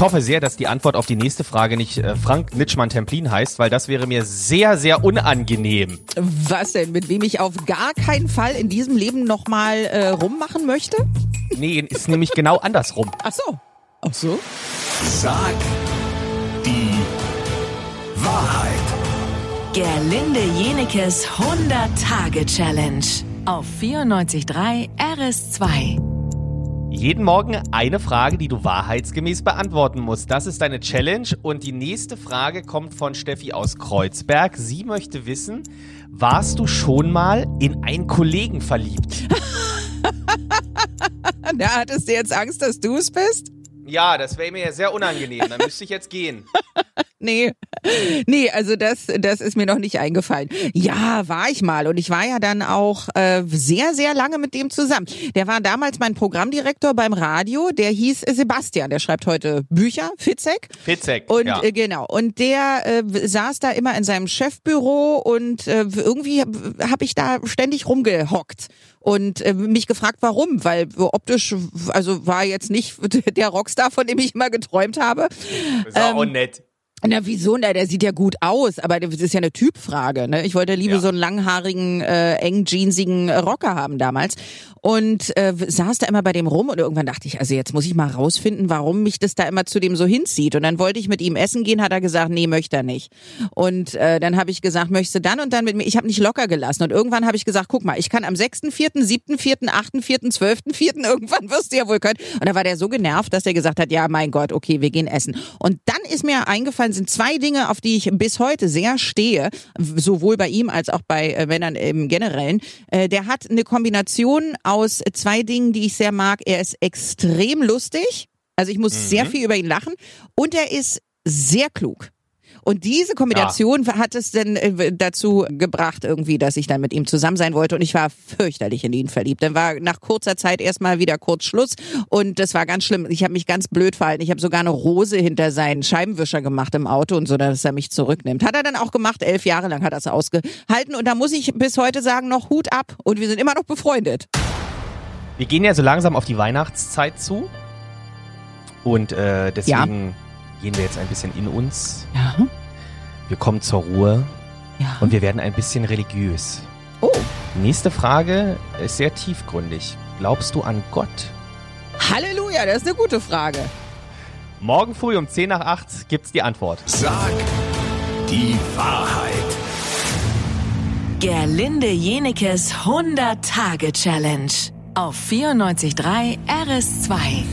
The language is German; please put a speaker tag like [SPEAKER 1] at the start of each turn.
[SPEAKER 1] Ich hoffe sehr, dass die Antwort auf die nächste Frage nicht äh, Frank Nitschmann-Templin heißt, weil das wäre mir sehr, sehr unangenehm.
[SPEAKER 2] Was denn? Mit wem ich auf gar keinen Fall in diesem Leben nochmal äh, rummachen möchte?
[SPEAKER 1] Nee, ist nämlich genau andersrum.
[SPEAKER 2] Ach so. Ach so?
[SPEAKER 3] Sag die Wahrheit.
[SPEAKER 4] Gerlinde Jenekes 100-Tage-Challenge auf 94.3 RS2.
[SPEAKER 1] Jeden Morgen eine Frage, die du wahrheitsgemäß beantworten musst. Das ist deine Challenge. Und die nächste Frage kommt von Steffi aus Kreuzberg. Sie möchte wissen, warst du schon mal in einen Kollegen verliebt?
[SPEAKER 2] Da hattest du jetzt Angst, dass du es bist?
[SPEAKER 1] Ja, das wäre mir ja sehr unangenehm. Dann müsste ich jetzt gehen.
[SPEAKER 2] Nee, nee, also das, das ist mir noch nicht eingefallen. Ja, war ich mal und ich war ja dann auch äh, sehr, sehr lange mit dem zusammen. Der war damals mein Programmdirektor beim Radio, der hieß Sebastian, der schreibt heute Bücher, Fitzek.
[SPEAKER 1] Fitzek,
[SPEAKER 2] Und
[SPEAKER 1] ja.
[SPEAKER 2] äh, genau, und der äh, saß da immer in seinem Chefbüro und äh, irgendwie habe ich da ständig rumgehockt und äh, mich gefragt, warum, weil optisch, also war jetzt nicht der Rockstar, von dem ich immer geträumt habe.
[SPEAKER 1] Das war auch nett.
[SPEAKER 2] Na, wieso? Na, der sieht ja gut aus, aber das ist ja eine Typfrage. Ne? Ich wollte lieber
[SPEAKER 1] Ja.
[SPEAKER 2] so einen langhaarigen, äh, eng jeansigen Rocker haben damals. Und äh, saß da immer bei dem rum und irgendwann dachte ich, also jetzt muss ich mal rausfinden, warum mich das da immer zu dem so hinzieht. Und dann wollte ich mit ihm essen gehen, hat er gesagt, nee, möchte er nicht. Und äh, dann habe ich gesagt, möchtest du dann und dann mit mir? Ich habe nicht locker gelassen. Und irgendwann habe ich gesagt, guck mal, ich kann am 6.4., 7.4., 8.4., 12.4., irgendwann wirst du ja wohl können. Und da war der so genervt, dass er gesagt hat, ja, mein Gott, okay, wir gehen essen. Und dann ist mir eingefallen, sind zwei Dinge, auf die ich bis heute sehr stehe, sowohl bei ihm als auch bei äh, Männern im Generellen. Äh, der hat eine Kombination aus zwei Dingen, die ich sehr mag. Er ist extrem lustig, also ich muss sehr viel über ihn lachen und er ist sehr klug. Und diese Kombination hat es dann äh, dazu gebracht, irgendwie, dass ich dann mit ihm zusammen sein wollte. Und ich war fürchterlich in ihn verliebt. Dann war nach kurzer Zeit erstmal wieder kurz Schluss. Und das war ganz schlimm. Ich habe mich ganz blöd verhalten. Ich habe sogar eine Rose hinter seinen Scheibenwischer gemacht im Auto und so, dass er mich zurücknimmt. Hat er dann auch gemacht. Elf Jahre lang hat er es ausgehalten. Und da muss ich bis heute sagen, noch Hut ab. Und wir sind immer noch befreundet.
[SPEAKER 1] Wir gehen ja so langsam auf die Weihnachtszeit zu. Und äh, deswegen gehen wir jetzt ein bisschen in uns.
[SPEAKER 2] Ja.
[SPEAKER 1] Wir kommen zur Ruhe
[SPEAKER 2] Ja.
[SPEAKER 1] und wir werden ein bisschen religiös.
[SPEAKER 2] Oh.
[SPEAKER 1] Die nächste Frage ist sehr tiefgründig. Glaubst du an Gott?
[SPEAKER 2] Halleluja, das ist eine gute Frage.
[SPEAKER 1] Morgen früh um 10 nach 8 gibt's die Antwort.
[SPEAKER 3] Sag die Wahrheit.
[SPEAKER 4] Gerlinde Jenekes 100-Tage-Challenge auf 94.3 RS2.